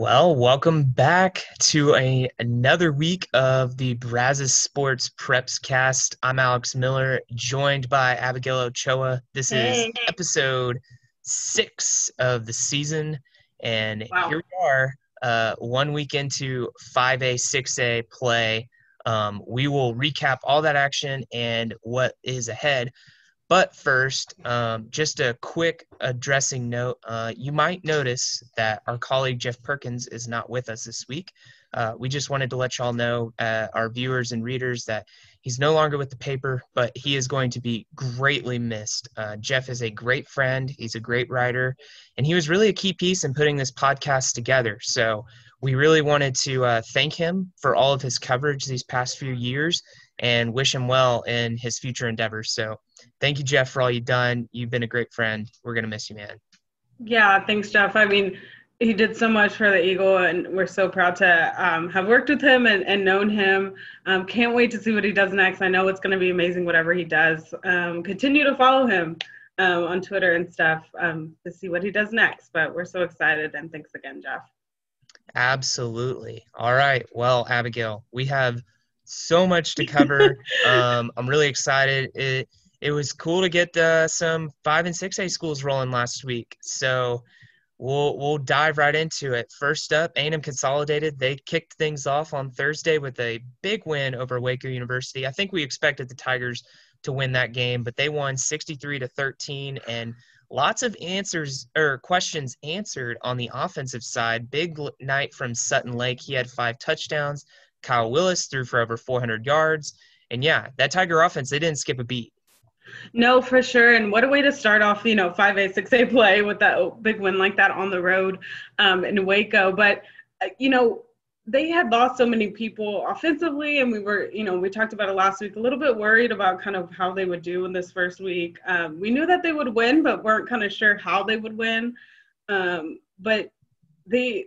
Well, welcome back to a another week of the Brazos Sports Preps Cast. I'm Alex Miller, joined by Abigail Ochoa. This Hey. is episode six of the season, and Wow. here we are, uh, one week into 5A, 6A play. Um, we will recap all that action and what is ahead. But first, um, just a quick addressing note. Uh, you might notice that our colleague Jeff Perkins is not with us this week. Uh, we just wanted to let y'all know, uh, our viewers and readers, that he's no longer with the paper, but he is going to be greatly missed. Uh, Jeff is a great friend, he's a great writer, and he was really a key piece in putting this podcast together. So we really wanted to uh, thank him for all of his coverage these past few years and wish him well in his future endeavors. So thank you, Jeff, for all you've done. You've been a great friend. We're going to miss you, man. Yeah, thanks, Jeff. I mean, he did so much for the Eagle, and we're so proud to um, have worked with him and, and known him. Um, can't wait to see what he does next. I know it's going to be amazing, whatever he does. Um, continue to follow him um, on Twitter and stuff um, to see what he does next. But we're so excited, and thanks again, Jeff. Absolutely. All right. Well, Abigail, we have so much to cover. um, I'm really excited. It, it was cool to get uh, some five and six A schools rolling last week. So we'll we'll dive right into it. First up, A&M Consolidated. They kicked things off on Thursday with a big win over Waco University. I think we expected the Tigers to win that game, but they won 63 to 13 and lots of answers or questions answered on the offensive side. Big night from Sutton Lake. He had five touchdowns. Kyle Willis threw for over 400 yards. And yeah, that Tiger offense, they didn't skip a beat. No, for sure. And what a way to start off, you know, 5A, 6A play with that big win like that on the road um, in Waco. But, uh, you know, they had lost so many people offensively, and we were, you know, we talked about it last week, a little bit worried about kind of how they would do in this first week. Um, we knew that they would win, but weren't kind of sure how they would win. Um, but they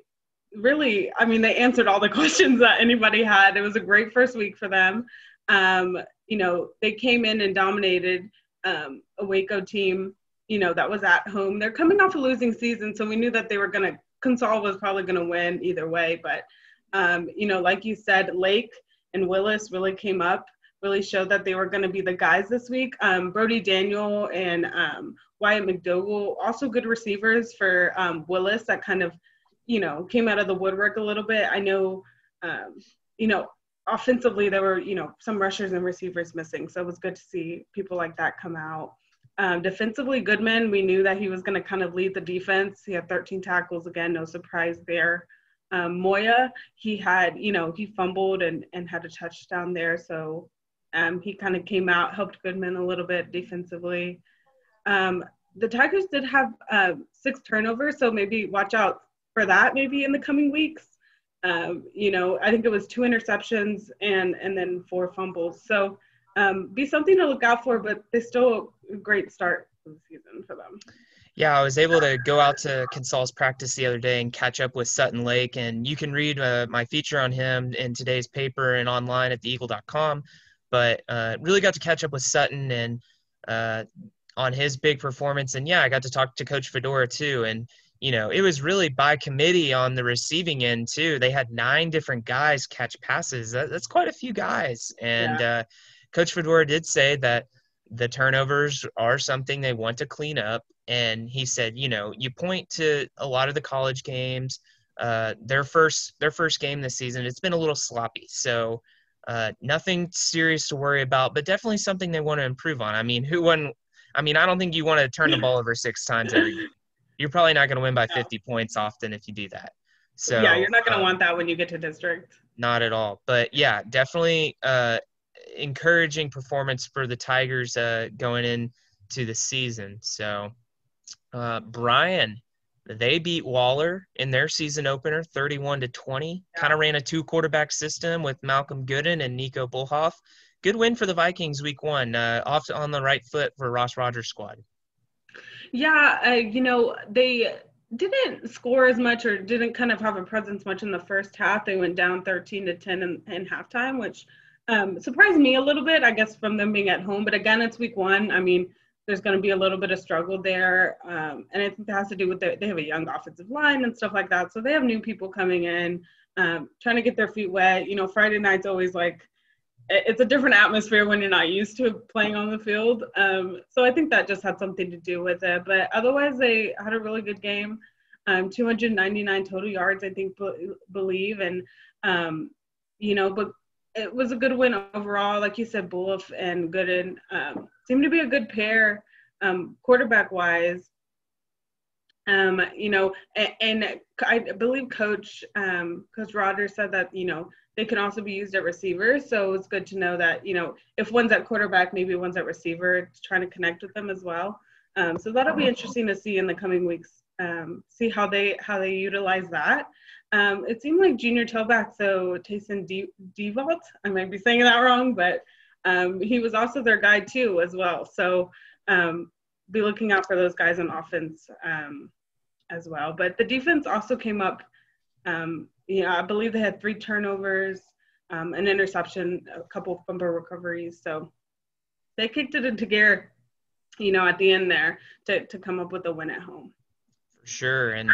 really, I mean, they answered all the questions that anybody had. It was a great first week for them. Um, you know, they came in and dominated um, a Waco team, you know, that was at home. They're coming off a losing season, so we knew that they were going to, Consol was probably going to win either way. But, um, you know, like you said, Lake and Willis really came up, really showed that they were going to be the guys this week. Um, Brody Daniel and um, Wyatt McDougall, also good receivers for um, Willis that kind of, you know, came out of the woodwork a little bit. I know, um, you know, offensively there were you know some rushers and receivers missing. So it was good to see people like that come out. Um, defensively goodman we knew that he was going to kind of lead the defense. He had 13 tackles again no surprise there. Um, moya he had you know he fumbled and, and had a touchdown there. So um, he kind of came out helped goodman a little bit defensively. Um, the tigers did have uh, six turnovers so maybe watch out for that maybe in the coming weeks um, you know, I think it was two interceptions and and then four fumbles. So um, be something to look out for, but they still a great start the season for them. Yeah, I was able to go out to Consol's practice the other day and catch up with Sutton Lake. And you can read uh, my feature on him in today's paper and online at theeagle.com. But uh, really got to catch up with Sutton and uh, on his big performance. And yeah, I got to talk to Coach Fedora too. And you know, it was really by committee on the receiving end too. They had nine different guys catch passes. That, that's quite a few guys. And uh, Coach Fedora did say that the turnovers are something they want to clean up. And he said, you know, you point to a lot of the college games. Uh, their first their first game this season, it's been a little sloppy. So uh, nothing serious to worry about, but definitely something they want to improve on. I mean, who wouldn't? I mean, I don't think you want to turn the ball over six times every game you're probably not going to win by 50 points often if you do that. So yeah, you're not going to um, want that when you get to district. Not at all. But yeah, definitely uh, encouraging performance for the Tigers uh, going into the season. So uh, Bryan, they beat Waller in their season opener, 31 to 20. Yeah. Kind of ran a two quarterback system with Malcolm Gooden and Nico Bullhoff. Good win for the Vikings week one. Uh, off on the right foot for Ross Rogers' squad. Yeah, uh, you know, they didn't score as much or didn't kind of have a presence much in the first half. They went down 13 to 10 in, in halftime, which um, surprised me a little bit, I guess, from them being at home. But again, it's week one. I mean, there's going to be a little bit of struggle there. Um, and I think that has to do with the, they have a young offensive line and stuff like that. So they have new people coming in, um, trying to get their feet wet. You know, Friday night's always like, it's a different atmosphere when you're not used to playing on the field. Um, so I think that just had something to do with it. But otherwise, they had a really good game. Um, 299 total yards, I think, believe. And, um, you know, but it was a good win overall. Like you said, Bullough and Gooden um, seemed to be a good pair, um, quarterback wise. Um, you know, and, and, I believe Coach um, Coach Rogers said that you know they can also be used at receiver. So it's good to know that you know if one's at quarterback, maybe one's at receiver, trying to connect with them as well. Um, so that'll be interesting to see in the coming weeks. Um, see how they how they utilize that. Um, it seemed like junior tailback, so Tayson Devault, I might be saying that wrong, but um, he was also their guy too as well. So um, be looking out for those guys on offense um, as well. But the defense also came up. Um, yeah, I believe they had three turnovers, um, an interception, a couple fumble recoveries. So they kicked it into gear, you know, at the end there to to come up with a win at home. For sure, and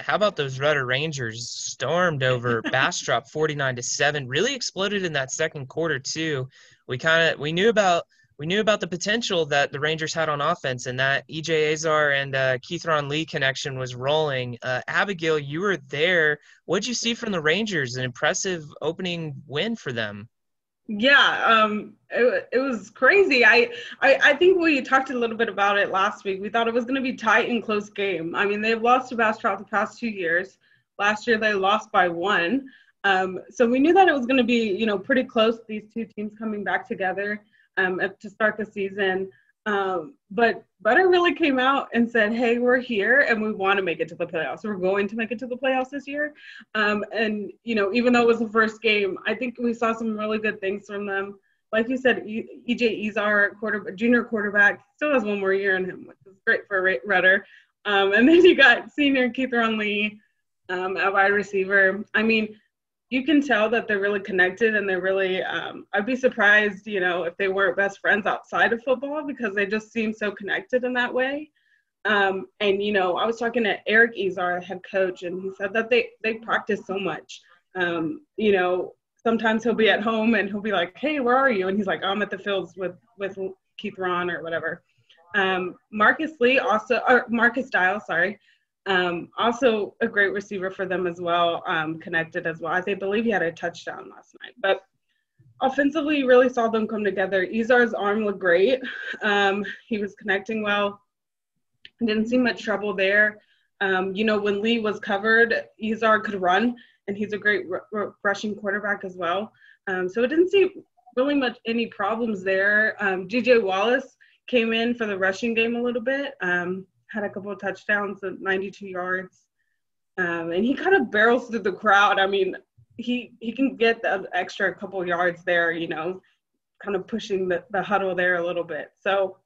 how about those Rudder Rangers stormed over Bastrop 49 to 7 really exploded in that second quarter too we kind of we knew about we knew about the potential that the Rangers had on offense and that EJ Azar and uh, Keithron Lee connection was rolling. Uh, Abigail, you were there. What'd you see from the Rangers? An impressive opening win for them. Yeah, um, it, it was crazy. I, I I think we talked a little bit about it last week. We thought it was going to be tight and close game. I mean, they've lost to Bastrop the past two years. Last year they lost by one. Um, so we knew that it was going to be, you know, pretty close. These two teams coming back together um, to start the season. Um, but Rudder really came out and said, "Hey, we're here and we want to make it to the playoffs. We're going to make it to the playoffs this year." Um, and you know, even though it was the first game, I think we saw some really good things from them. Like you said, EJ Izar, quarter, junior quarterback, still has one more year in him, which is great for Rudder. Um, and then you got senior Keith Lee um, at wide receiver. I mean, you can tell that they're really connected and they're really um, i'd be surprised you know if they weren't best friends outside of football because they just seem so connected in that way. Um, and you know i was talking to eric izar head coach and he said that they they practice so much. Um, you know sometimes he'll be at home and he'll be like hey where are you? And he's like i'm at the fields with with keith ron or whatever. Um, marcus lee also or marcus dial sorry um, also a great receiver for them as well, um, connected as well. I think, believe he had a touchdown last night. But offensively, you really saw them come together. Izar's arm looked great. Um, he was connecting well. Didn't see much trouble there. Um, you know, when Lee was covered, Izar could run, and he's a great r- r- rushing quarterback as well. Um, so it didn't see really much any problems there. DJ um, Wallace came in for the rushing game a little bit. Um, had a couple of touchdowns at 92 yards. Um, and he kind of barrels through the crowd. I mean, he he can get the extra couple yards there, you know, kind of pushing the, the huddle there a little bit. So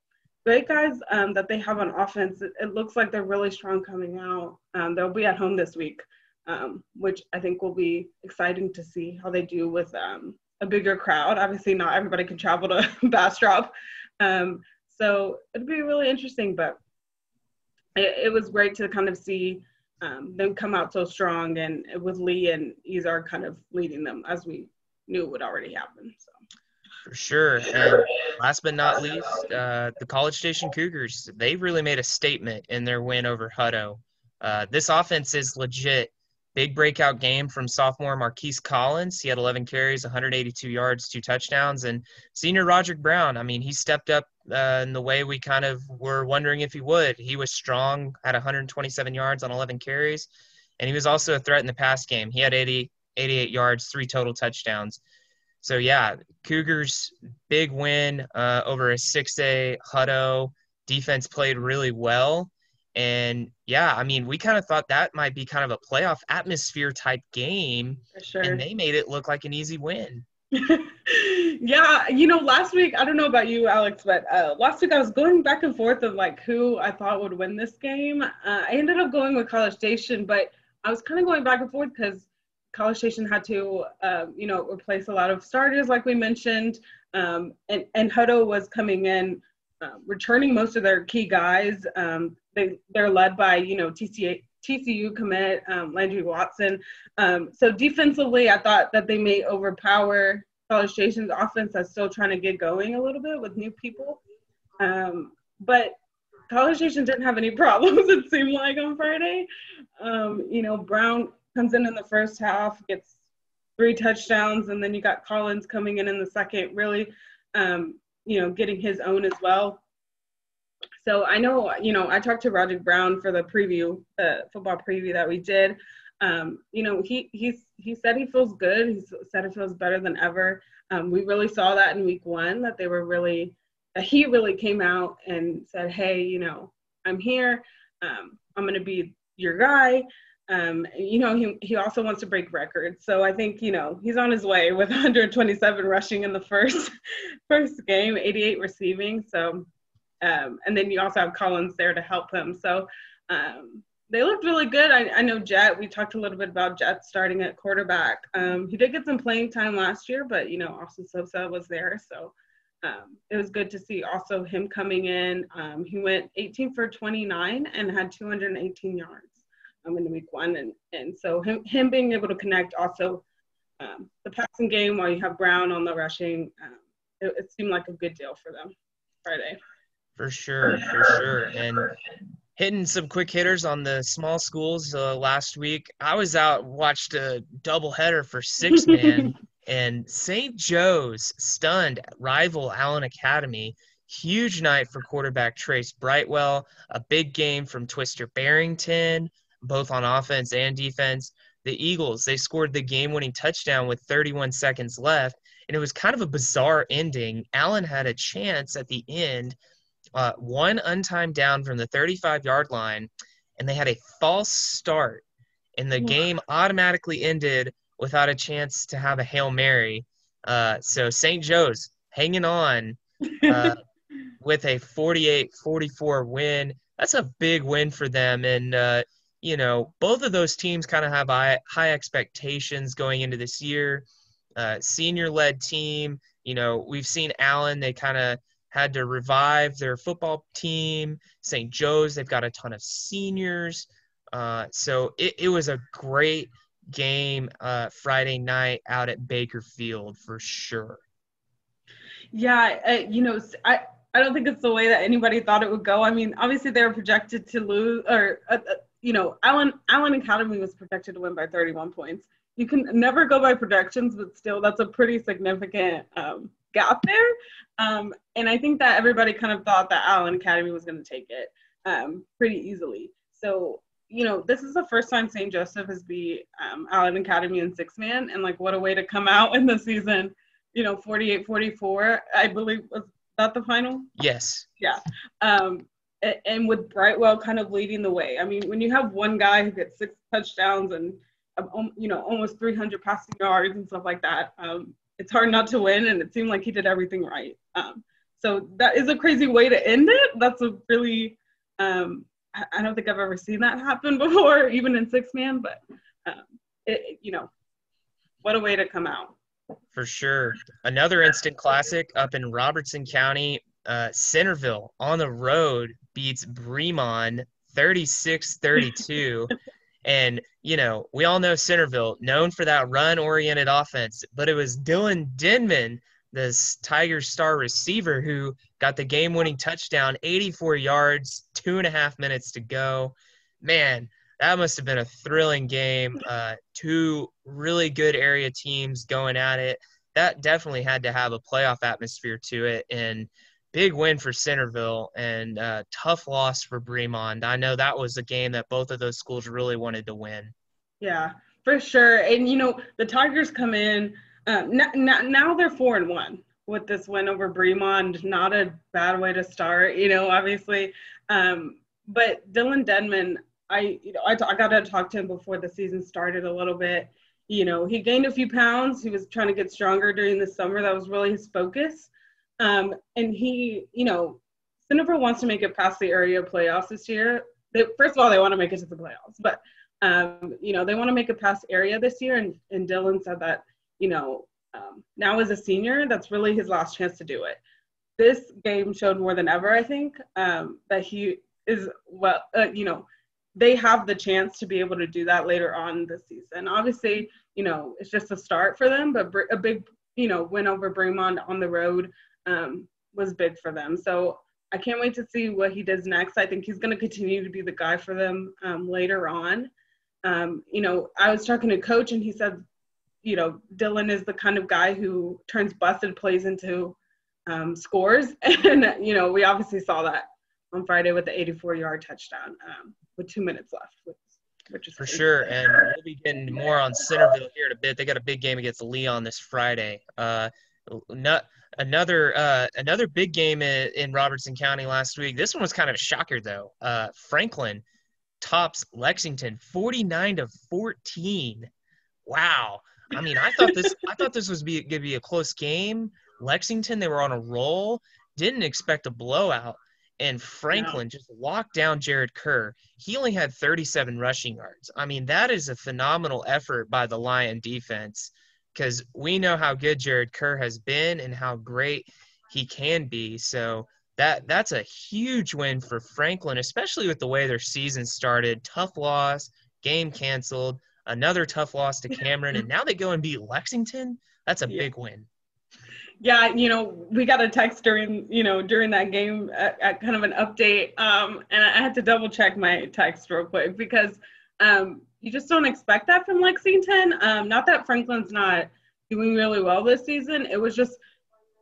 great guys um, that they have on offense. It, it, looks like they're really strong coming out. Um, they'll be at home this week, um, which I think will be exciting to see how they do with um, a bigger crowd. Obviously, not everybody can travel to Bastrop. Um, so it'll be really interesting, but it, it was great to kind of see um, them come out so strong and with Lee and Izar kind of leading them as we knew would already happen. So. For sure. And last but not least, uh, the College Station Cougars, they really made a statement in their win over Hutto. Uh, this offense is legit. Big breakout game from sophomore Marquise Collins. He had 11 carries, 182 yards, two touchdowns. And senior Roderick Brown, I mean, he stepped up uh, in the way we kind of were wondering if he would. He was strong, had 127 yards on 11 carries, and he was also a threat in the pass game. He had 80, 88 yards, three total touchdowns. So, yeah, Cougars, big win uh, over a 6A Hutto. Defense played really well. And yeah, I mean, we kind of thought that might be kind of a playoff atmosphere type game. Sure. And they made it look like an easy win. yeah, you know, last week, I don't know about you, Alex, but uh, last week I was going back and forth of like who I thought would win this game. Uh, I ended up going with College Station, but I was kind of going back and forth because College Station had to, uh, you know, replace a lot of starters, like we mentioned. Um, and, and Hutto was coming in uh, returning most of their key guys. Um, they they're led by you know TCA, TCU commit um, Landry Watson. Um, so defensively, I thought that they may overpower College Station's offense that's still trying to get going a little bit with new people. Um, but College Station didn't have any problems, it seemed like on Friday. Um, you know, Brown comes in in the first half, gets three touchdowns, and then you got Collins coming in in the second, really, um, you know, getting his own as well. So I know, you know, I talked to Roger Brown for the preview, the football preview that we did. Um, you know, he he's he said he feels good. He said he feels better than ever. Um, we really saw that in week one that they were really he really came out and said, "Hey, you know, I'm here. Um, I'm going to be your guy." Um, you know, he he also wants to break records, so I think you know he's on his way with 127 rushing in the first first game, 88 receiving. So, um, and then you also have Collins there to help him. So, um, they looked really good. I, I know Jett. We talked a little bit about Jett starting at quarterback. Um, he did get some playing time last year, but you know, Austin Sosa was there, so um, it was good to see also him coming in. Um, he went 18 for 29 and had 218 yards um, in week one. And, and so him, him being able to connect also um, the passing game while you have Brown on the rushing, it, it, seemed like a good deal for them Friday. For sure, for sure. And hitting some quick hitters on the small schools uh, last week. I was out, watched a doubleheader for six man. And St. Joe's stunned rival Allen Academy. Huge night for quarterback Trace Brightwell. A big game from Twister Barrington, both on offense and defense. The Eagles, they scored the game winning touchdown with 31 seconds left. And it was kind of a bizarre ending. Allen had a chance at the end, uh, one untimed down from the 35 yard line, and they had a false start. And the game automatically ended without a chance to have a Hail Mary. Uh, so St. Joe's hanging on uh, with a 48 44 win. That's a big win for them. And, uh, you know, both of those teams kind of have high, high expectations going into this year. Uh, senior led team, you know, we've seen Allen, they kind of had to revive their football team. St. Joe's, they've got a ton of seniors. Uh, so it, it was a great game uh, Friday night out at Baker Field for sure. Yeah, uh, you know, I I don't think it's the way that anybody thought it would go. I mean, obviously they were projected to lose, or uh, uh you know, Allen Allen Academy was projected to win by 31 points. You can never go by projections, but still, that's a pretty significant um, gap there. Um, and I think that everybody kind of thought that Allen Academy was going to take it um, pretty easily. So you know, this is the first time St. Joseph has beat um, Allen Academy in six man, and like what a way to come out in the season. You know, 48 44, I believe, was that the final? Yes. Yeah. Um, and with Brightwell kind of leading the way. I mean, when you have one guy who gets six touchdowns and um, you know almost 300 passing yards and stuff like that, um, it's hard not to win. And it seemed like he did everything right. Um, so that is a crazy way to end it. That's a really um, I don't think I've ever seen that happen before, even in six man. But um, it, you know, what a way to come out. For sure. Another instant classic up in Robertson County. Uh, Centerville on the road beats Bremond 36 32. and, you know, we all know Centerville, known for that run oriented offense, but it was Dylan Denman this Tiger star receiver who got the game winning touchdown, 84 yards, two and a half minutes to go. Man, that must have been a thrilling game. Uh, two really good area teams going at it. That definitely had to have a playoff atmosphere to it. And big win for Centerville and uh, tough loss for Bremond. I know that was a game that both of those schools really wanted to win. Yeah, for sure. And, you know, the Tigers come in um, now, now they're four and one with this win over Bremond. Not a bad way to start, you know, obviously. Um, but Dylan Denman, I, you know, I, I got to talk to him before the season started a little bit. You know, he gained a few pounds. He was trying to get stronger during the summer. That was really his focus. Um, and he, you know, Centerville wants to make it past the area playoffs this year. They, first of all, they want to make it to the playoffs, but um, you know, they want to make it past area this year. And, and Dylan said that you know, um, now as a senior, that's really his last chance to do it. this game showed more than ever, I think, um, that he is well, uh, you know, they have the chance to be able to do that later on this season. Obviously, you know, it's just a start for them, but a big, you know, win over Bremond on the road um, was big for them. So I can't wait to see what he does next. I think he's going to continue to be the guy for them um, later on. Um, you know, I was talking to coach and he said, you know, Dylan is the kind of guy who turns busted plays into um, scores. And, you know, we obviously saw that on Friday with the 84 yard touchdown um, with two minutes left. Which, which is for sure. And we'll be getting more on Centerville here in a bit. They got a big game against Leon this Friday. Uh, not, another uh, another big game in, Robertson County last week. This one was kind of a shocker though. Uh, Franklin tops Lexington 49 to 14. Wow. I mean, I thought this I thought this was be, to be a close game. Lexington, they were on a roll. Didn't expect a blowout. And Franklin just locked down Jared Kerr. He only had 37 rushing yards. I mean, that is a phenomenal effort by the Lion defense because we know how good Jared Kerr has been and how great he can be. So that that's a huge win for Franklin, especially with the way their season started. Tough loss, game canceled, another tough loss to Cameron, and now they go and beat Lexington. That's a yeah. big win. Yeah, you know, we got a text during, you know, during that game at, at kind of an update, um, and I had to double check my text real quick because um, you just don't expect that from Lexington. Um, not that Franklin's not doing really well this season. It was just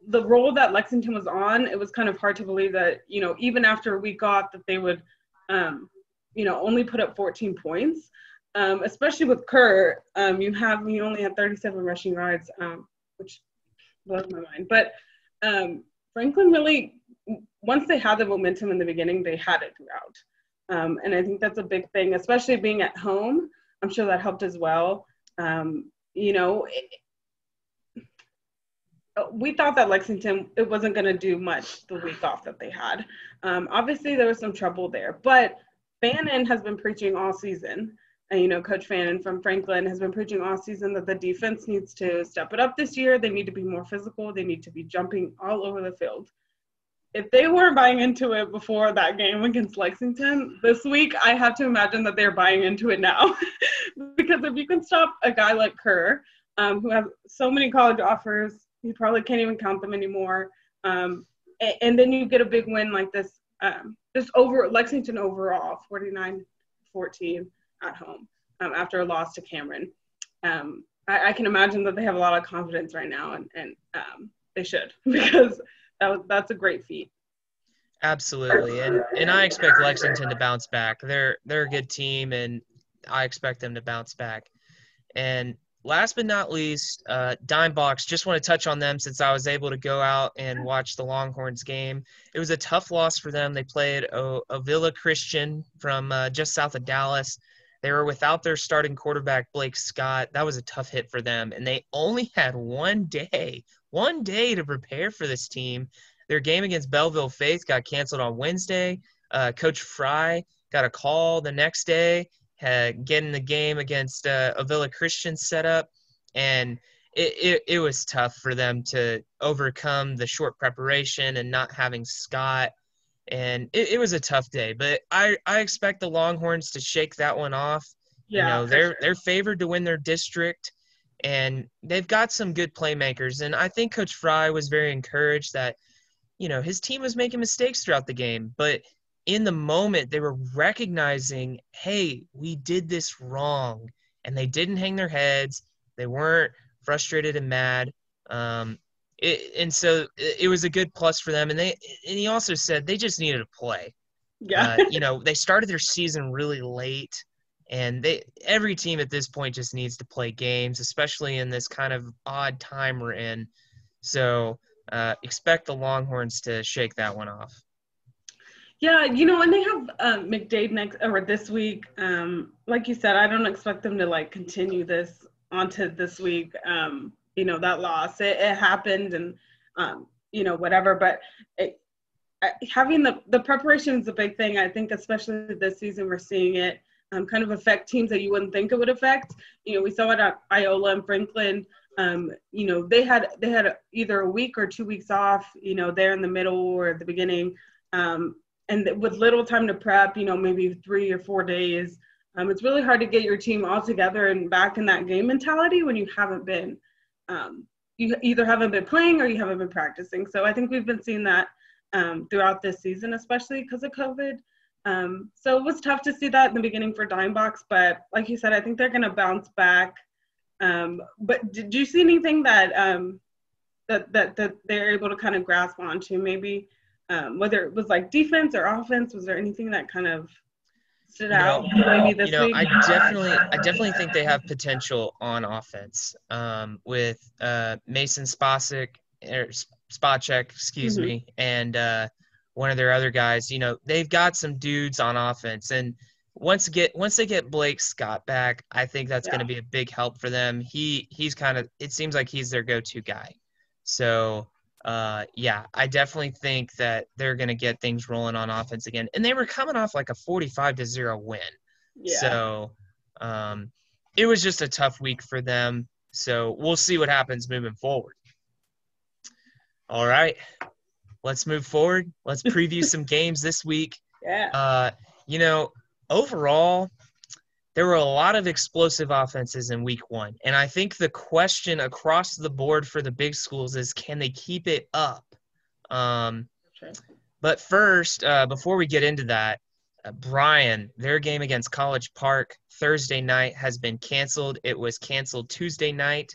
the role that Lexington was on. It was kind of hard to believe that you know even after week off that they would, um, you know, only put up 14 points. Um, especially with Kerr, um, you have you only had 37 rushing yards, um, which blows my mind. But um, Franklin really, once they had the momentum in the beginning, they had it throughout. Um, and I think that's a big thing, especially being at home. I'm sure that helped as well. Um, you know, it, we thought that Lexington it wasn't going to do much the week off that they had. Um, obviously, there was some trouble there, but Fannin has been preaching all season. And, you know, Coach Fannin from Franklin has been preaching all season that the defense needs to step it up this year. They need to be more physical. They need to be jumping all over the field if they weren't buying into it before that game against Lexington this week, I have to imagine that they're buying into it now. because if you can stop a guy like Kerr, um, who has so many college offers, you probably can't even count them anymore. Um, and, and, then you get a big win like this, um, just over Lexington overall, 49 14 at home um, after a loss to Cameron. Um, I, I, can imagine that they have a lot of confidence right now, and, and um, they should because that was, that's a great feat. Absolutely, and and I expect Lexington to bounce back. They're they're a good team, and I expect them to bounce back. And last but not least, uh, Dime Box. Just want to touch on them since I was able to go out and watch the Longhorns game. It was a tough loss for them. They played Ovilla Christian from uh, just south of Dallas. They were without their starting quarterback Blake Scott. That was a tough hit for them, and they only had one day, one day to prepare for this team. Their game against Bellville Faith got canceled on Wednesday. Uh, Coach Fry got a call the next day, getting the game against uh, Ovilla Christian set up, and it, it, it was tough for them to overcome the short preparation and not having Scott. And it, it was a tough day, but I, I expect the Longhorns to shake that one off. Yeah, you know, they're sure. they're favored to win their district and they've got some good playmakers. And I think Coach Fry was very encouraged that, you know, his team was making mistakes throughout the game, but in the moment they were recognizing, hey, we did this wrong, and they didn't hang their heads. They weren't frustrated and mad. Um, it, and so it, was a good plus for them. And they and he also said they just needed to play. Yeah. Uh, you know, they started their season really late and they every team at this point just needs to play games, especially in this kind of odd time we're in. So uh, expect the Longhorns to shake that one off. Yeah, you know, and they have um, McDade next or this week. Um, like you said, I don't expect them to like continue this onto this week. Um, you know, that loss it, it happened, and um, you know whatever. But it, having the the preparation is a big thing. I think, especially this season, we're seeing it um, kind of affect teams that you wouldn't think it would affect. You know, we saw it at Iola and Franklin Um, you know, they had they had either a week or two weeks off. You know, there in the middle or at the beginning, um, and with little time to prep. You know, maybe three or four days. Um, it's really hard to get your team all together and back in that game mentality when you haven't been, um, you either haven't been playing or you haven't been practicing. So I think we've been seeing that um, throughout this season, especially because of COVID. Um, so it was tough to see that in the beginning for Dime Box, but like you said, I think they're going to bounce back. Um, but did you see anything that um, that that that they're able to kind of grasp onto? Maybe um, whether it was like defense or offense. Was there anything that kind of stood out maybe this you know, week? I definitely, I definitely think they have potential on offense um, with uh, Mason Spasic, or Spacek, excuse Mhm. me, and uh, one of their other guys. You know, they've got some dudes on offense, and once get once they get Blake Scott back, I think that's going to be a big help for them. He he's kind of it seems like he's their go-to guy. So uh, yeah, I definitely think that they're going to get things rolling on offense again. And they were coming off like a 45 to 0 win. yeah. So um, it was just a tough week for them. So we'll see what happens moving forward. All right. Let's move forward. Let's preview some games this week. yeah. Uh, you know, overall, there were a lot of explosive offenses in week one. And I think the question across the board for the big schools is can they keep it up? Um, Sure. but first, uh, before we get into that, uh, Bryan, their game against College Park Thursday night has been canceled. It was canceled Tuesday night.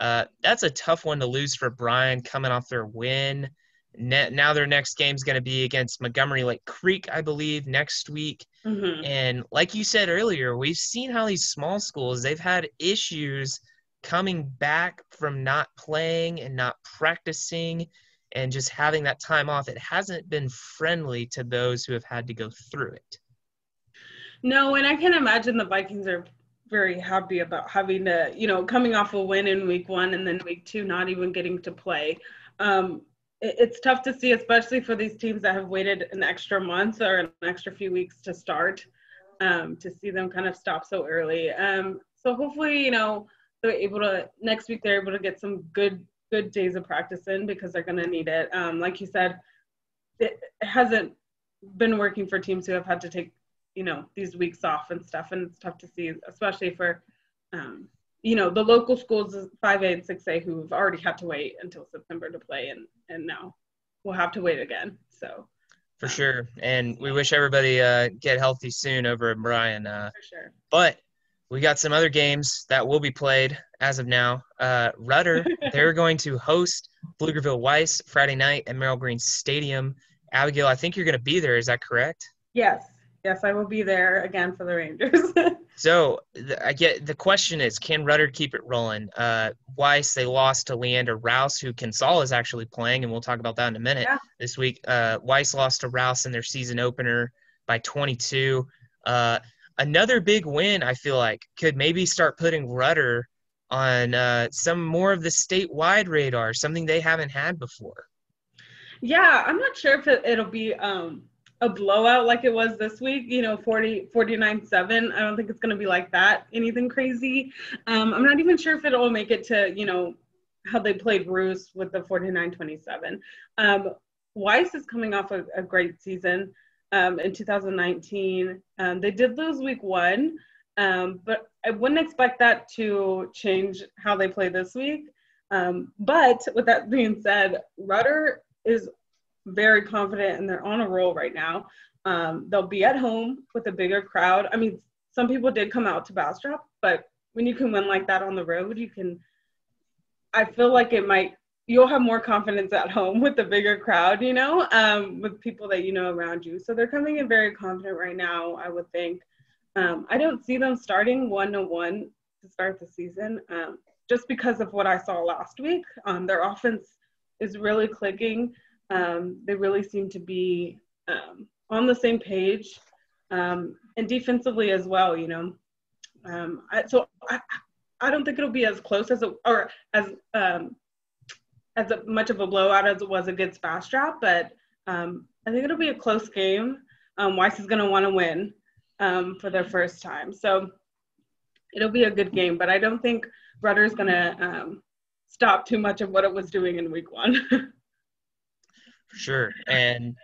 Uh, that's a tough one to lose for Bryan coming off their win. Now their next game is going to be against Montgomery Lake Creek, I believe, next week. Mhm. And like you said earlier, we've seen how these small schools they've had issues coming back from not playing and not practicing and just having that time off. It hasn't been friendly to those who have had to go through it. No, and I can imagine the Vikings are very happy about having to, you know, coming off a win in week one and then week two not even getting to play. Um, it's tough to see, especially for these teams that have waited an extra month or an extra few weeks to start, um, to see them kind of stop so early. Um, so hopefully, you know, they're able to next week they're able to get some good good days of practice in because they're going to need it. Um, like you said, it hasn't been working for teams who have had to take you know these weeks off and stuff and it's tough to see especially for um, you know the local schools 5a and 6a who've already had to wait until september to play and and now we'll have to wait again so For sure. And we wish everybody uh, get healthy soon over at Bryan. Uh, for sure But we got some other games that will be played as of now. Uh, Rudder, they're going to host Pflugerville Weiss Friday night at Merrill Green Stadium. Abigail, I think you're going to be there. Is that correct? yes yes i will be there again for the rangers So the, I get the question is, can Rudder keep it rolling? Uh, Weiss they lost to Leander Rouse, who Consol is actually playing, and we'll talk about that in a minute. Yeah. This week, uh, Weiss lost to Rouse in their season opener by 22. Uh, another big win, I feel like, could maybe start putting Rudder on uh, some more of the statewide radar, something they haven't had before. Yeah, I'm not sure if it, it'll be um, a blowout like it was this week, you know, 40, 49 7. I don't think it's going to be like that, anything crazy. Um, I'm not even sure if it'll make it to, you know, how they played Rouse with the 49 27. Um, Weiss is coming off a, a great season um, in 2019. Um, they did lose week one, um, but I wouldn't expect that to change how they play this week. Um, but with that being said, Rudder is very confident and they're on a roll right now. Um, they'll be at home with a bigger crowd. I mean, some people did come out to Bastrop, but when you can win like that on the road, you can. I feel like it might. You'll have more confidence at home with the bigger crowd, you know, um, with people that you know around you. So they're coming in very confident right now. I would think. Um, I don't see them starting one to one to start the season, um, just because of what I saw last week. Um, their offense is really clicking. Um, they really seem to be um, on the same page, um, and defensively as well. You know, um, I, so I, I don't think it'll be as close as a, or as um, as a, much of a blowout as it was against Bastrop, but um, I think it'll be a close game. Weiss is going to want to win for their first time, so it'll be a good game. But I don't think Rudder's going to stop too much of what it was doing in week one. For sure. And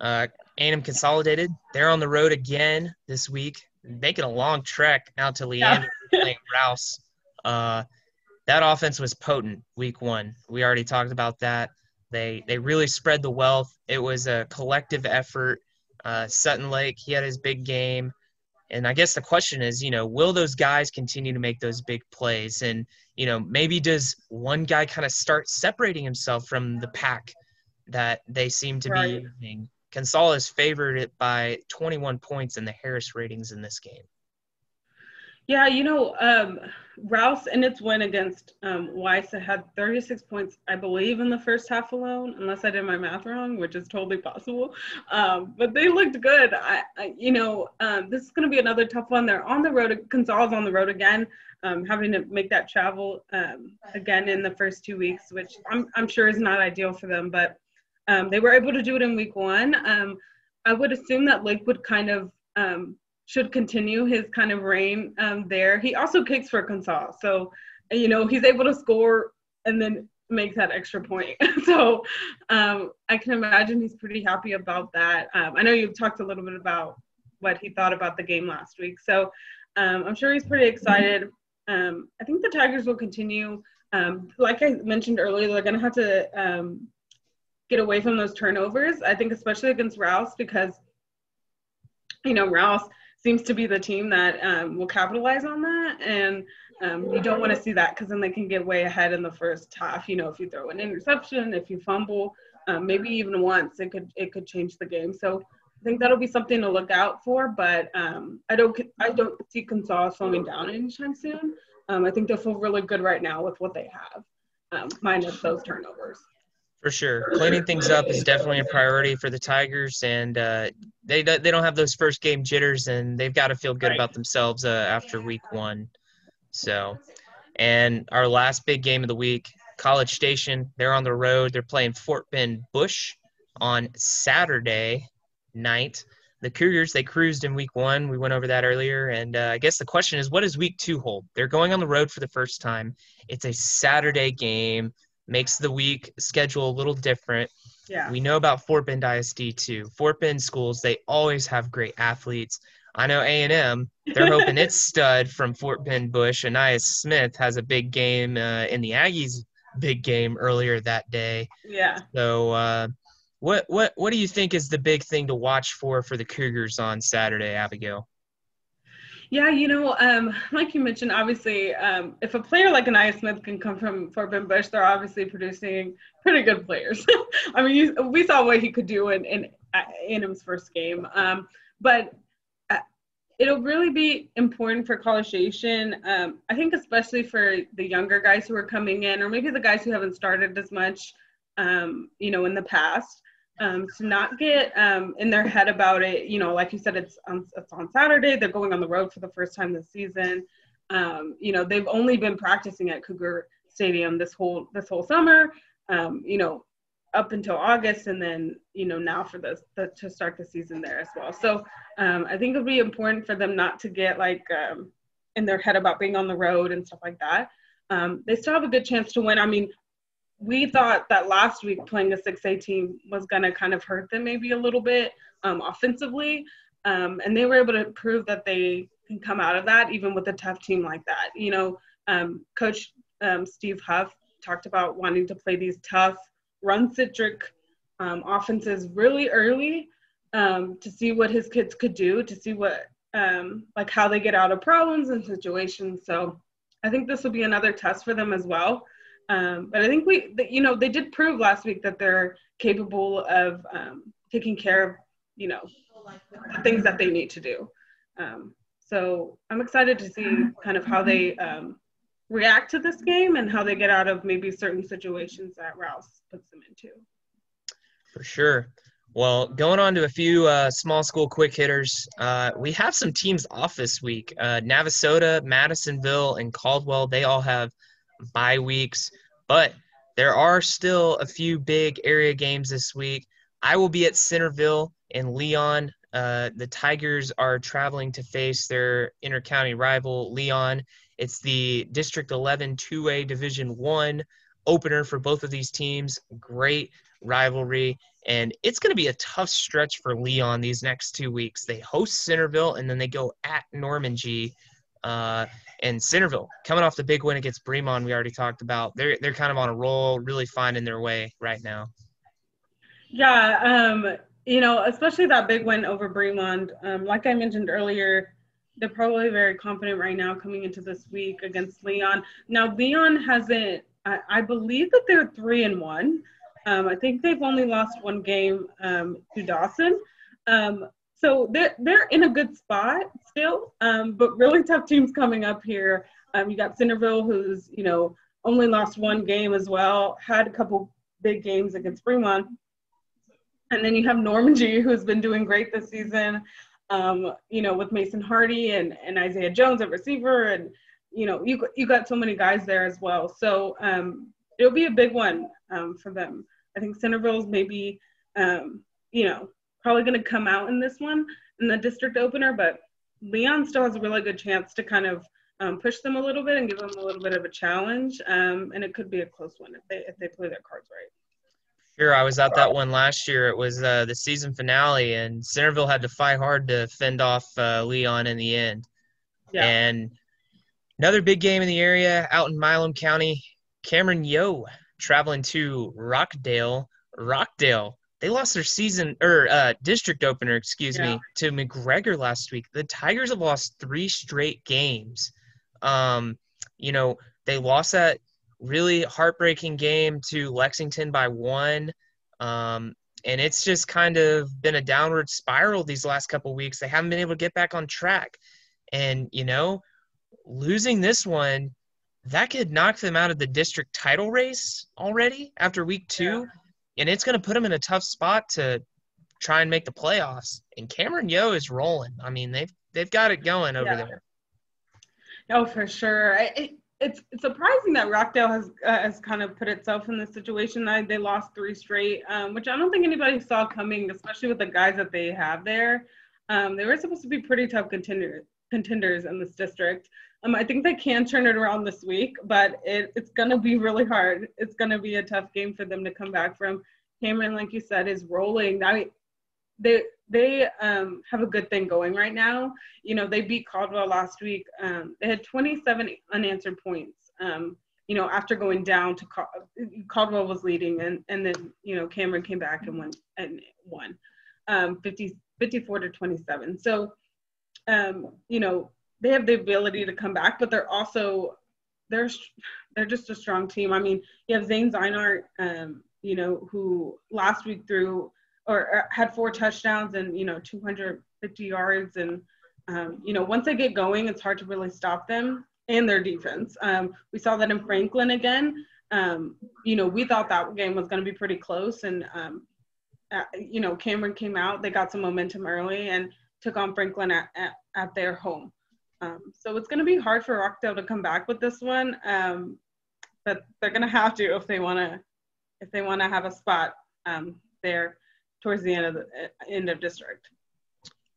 uh, A&M Consolidated, they're on the road again this week, making a long trek out to Leander yeah. playing Rouse. Uh, that offense was potent week one. We already talked about that. They they really spread the wealth. It was a collective effort. Uh, Sutton Lake, he had his big game. And I guess the question is, you know, will those guys continue to make those big plays? And, you know, maybe does one guy kind of start separating himself from the pack that they seem to right. be using? Consol's favored it by 21 points in the Harris ratings in this game. Yeah, you know, um, Rouse in its win against um, Weiss had 36 points, I believe, in the first half alone, unless I did my math wrong, which is totally possible. Um, but they looked good. I, I you know, um, this is going to be another tough one. They're on the road. Consol's on the road again, um, having to make that travel um, again in the first two weeks, which I'm, I'm sure is not ideal for them. But um, they were able to do it in week one. I would assume that Lake would kind of should continue his kind of reign um, there. He also kicks for Consol, so you know he's able to score and then make that extra point. so um, I can imagine he's pretty happy about that. Um, I know you've talked a little bit about what he thought about the game last week, so um, I'm sure he's pretty excited. Um, I think the Tigers will continue. Um, like I mentioned earlier, they're going to have to get away from those turnovers. I think especially against Rouse because you know Rouse seems to be the team that um, will capitalize on that. And um, you don't want to see that because then they can get way ahead in the first half. You know, if you throw an interception, if you fumble, um, maybe even once, it could it could change the game. So I think that'll be something to look out for. But um, I don't I don't see Consol slowing down anytime soon. Um, I think they feel really good right now with what they have, um, minus those turnovers. For sure, cleaning things up is definitely a priority for the Tigers, and uh, they they don't have those first game jitters, and they've got to feel good about themselves uh, after week one. So, and our last big game of the week, College Station, they're on the road. They're playing Fort Bend Bush on Saturday night. The Cougars they cruised in week one. We went over that earlier, and uh, I guess the question is, what does week two hold? They're going on the road for the first time. It's a Saturday game makes the week schedule a little different. Yeah. We know about Fort Bend ISD too. Fort Bend schools, they always have great athletes. I know A&M, they're hoping its stud from Fort Bend Bush, Ainias Smith, has a big game uh, in the Aggies' big game earlier that day. Yeah. So, uh, what what what do you think is the big thing to watch for for the Cougars on Saturday, Abigail? Yeah, you know, um, like you mentioned, obviously, um, if a player like Ainias Smith can come from Fort Bend Bush, they're obviously producing pretty good players. I mean, you, we saw what he could do in in A&M's first game, um, but uh, it'll really be important for College Station. Um, I think, especially for the younger guys who are coming in, or maybe the guys who haven't started as much, um, you know, in the past um, to not get um, in their head about it. You know, like you said, it's on, it's on Saturday. They're going on the road for the first time this season. Um, you know, they've only been practicing at Cougar Stadium this whole this whole summer. Um, you know, up until August, and then you know now for the, to start the season there as well. So um, I think it'll be important for them not to get like um, in their head about being on the road and stuff like that. they still have a good chance to win. I mean, we thought that last week playing a 6A team was going to kind of hurt them maybe a little bit um, offensively. Um, and they were able to prove that they can come out of that even with a tough team like that. You know, um, Coach um, Steve Huff talked about wanting to play these tough, run centric um, offenses really early um, to see what his kids could do, to see what, like how they get out of problems and situations. So I think this will be another test for them as well. Um, but I think we, you know, they did prove last week that they're capable of um, taking care of, you know, the things that they need to do. Um, so I'm excited to see kind of how they um, react to this game and how they get out of maybe certain situations that Rouse puts them into. For sure. Well, going on to a few uh, small school quick hitters, uh, we have some teams off this week. Uh, Navasota, Madisonville, and Caldwell, they all have – bye weeks, but there are still a few big area games this week. I will be at Centerville in Leon. Uh, the Tigers are traveling to face their intercounty rival, Leon. It's the District 11 2A Division 1 opener for both of these teams. Great rivalry. And it's going to be a tough stretch for Leon these next two weeks. They host Centerville and then they go at Normangee Uh, and Centerville coming off the big win against Bremond, we already talked about. They're they're kind of on a roll, really finding their way right now. Yeah, um, you know, especially that big win over Bremond. Um, like I mentioned earlier, they're probably very confident right now coming into this week against Leon. Now Leon hasn't. I, I believe that they're three and one. Um, I think they've only lost one game um, to Dawson. Um, so they're they're in a good spot still, um, but really tough teams coming up here. Um, you got Centerville, who's you know only lost one game as well, had a couple big games against Bremond, and then you have Normangee, who's been doing great this season. Um, you know, with Mason Hardy and, and Isaiah Jones at receiver, and you know, you you got so many guys there as well. So um, it'll be a big one um, for them. I think Centerville's maybe, um, you know, probably going to come out in this one in the district opener, but Leon still has a really good chance to kind of um, push them a little bit and give them a little bit of a challenge. Um, and it could be a close one if they if they play their cards right. Sure, I was at that one last year. It was uh, the season finale, and Centerville had to fight hard to fend off uh, Leon in the end. Yeah. And another big game in the area out in Milam County, Cameron Yoe traveling to Rockdale. Rockdale they lost their season or uh, district opener, excuse yeah. me, to McGregor last week. The Tigers have lost three straight games. Um, you know, they lost that really heartbreaking game to Lexington by one. Um, and it's just kind of been a downward spiral these last couple weeks. They haven't been able to get back on track. And, you know, losing this one, that could knock them out of the district title race already after week two. Yeah and it's going to put them in a tough spot to try and make the playoffs. And Cameron Yoe is rolling. I mean, they've they've got it going over yeah. there. No, for sure. It, it's it's surprising that Rockdale has uh, has kind of put itself in this situation. That they lost three straight, um, which I don't think anybody saw coming, especially with the guys that they have there. Um, they were supposed to be pretty tough contender, contenders in this district. Um, I think they can turn it around this week, but it, it's going to be really hard. It's going to be a tough game for them to come back from. Cameron, like you said, is rolling. I, they they um, have a good thing going right now. You know, they beat Caldwell last week. Um, they had 27 unanswered points. Um, you know, after going down to Caldwell was leading, and and then you know Cameron came back and won and won, um, 50 54 to 27. So, um, you know, they have the ability to come back, but they're also they're they're just a strong team. I mean, you have Zane Zeinart, um, you know, who last week threw or had four touchdowns and you know 250 yards, and um, you know once they get going, it's hard to really stop them and their defense. Um, we saw that in Franklin again. Um, you know, we thought that game was going to be pretty close, and um, uh, you know, Cameron came out. They got some momentum early and took on Franklin at, at, at their home. Um, so it's going to be hard for Rockdale to come back with this one, um, but they're going to have to if they want to if they want to have a spot um, there towards the end of the uh, end of district.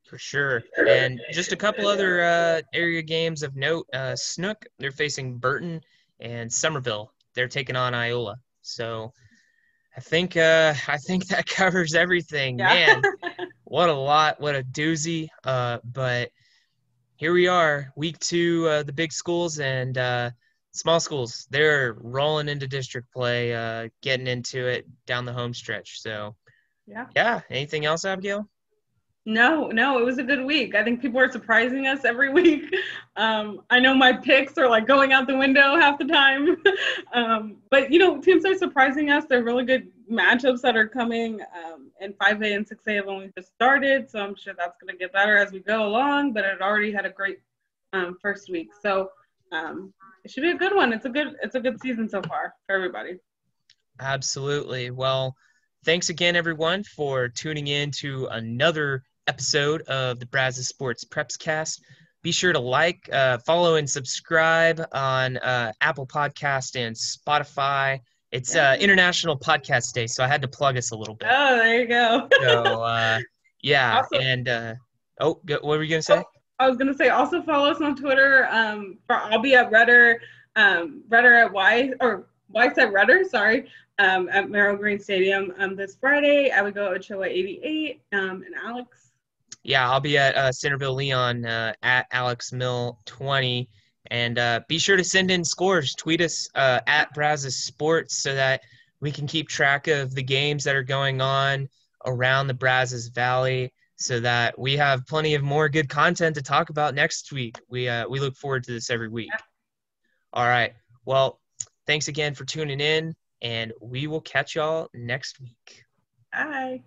For sure. And just a couple other uh, area games of note. Uh, Snook, they're facing Burton, and Somerville, they're taking on Iola. So I think uh, I think that covers everything. Yeah. Man, what a lot, what a doozy. Uh, but here we are, week two, uh, the big schools and uh, small schools. They're rolling into district play, uh, getting into it down the home stretch. So, yeah. Yeah. Anything else, Abigail? No, no, it was a good week. I think people are surprising us every week. Um, I know my picks are like going out the window half the time. um, but, you know, teams are surprising us. They're really good matchups that are coming. Um, and 5A and 6A have only just started. So I'm sure that's going to get better as we go along. But it already had a great um, first week. So um, it should be a good one. It's a good, it's a good season so far for everybody. Absolutely. Well, thanks again, everyone, for tuning in to another episode of the Brazos Sports Preps Cast. Be sure to like, uh, follow, and subscribe on uh, Apple Podcast and Spotify. It's uh, International Podcast Day, so I had to plug us a little bit. Oh, there you go. so, uh, yeah, also, and uh, oh, what were you gonna say? I was gonna say also follow us on Twitter. Um, for I'll be at Rudder, um, Rudder at Y or Whiteside Rudder, sorry, um, at Merrill Green Stadium um, this Friday. I would go Ochoa 88. Um, and Alex? Yeah, I'll be at uh, Centerville Leon uh, at Alex Mill 20. And uh, be sure to send in scores. Tweet us uh, at Brazos Sports so that we can keep track of the games that are going on around the Brazos Valley so that we have plenty of more good content to talk about next week. We, uh, we look forward to this every week. All right. Well, thanks again for tuning in, and we will catch y'all next week. Bye.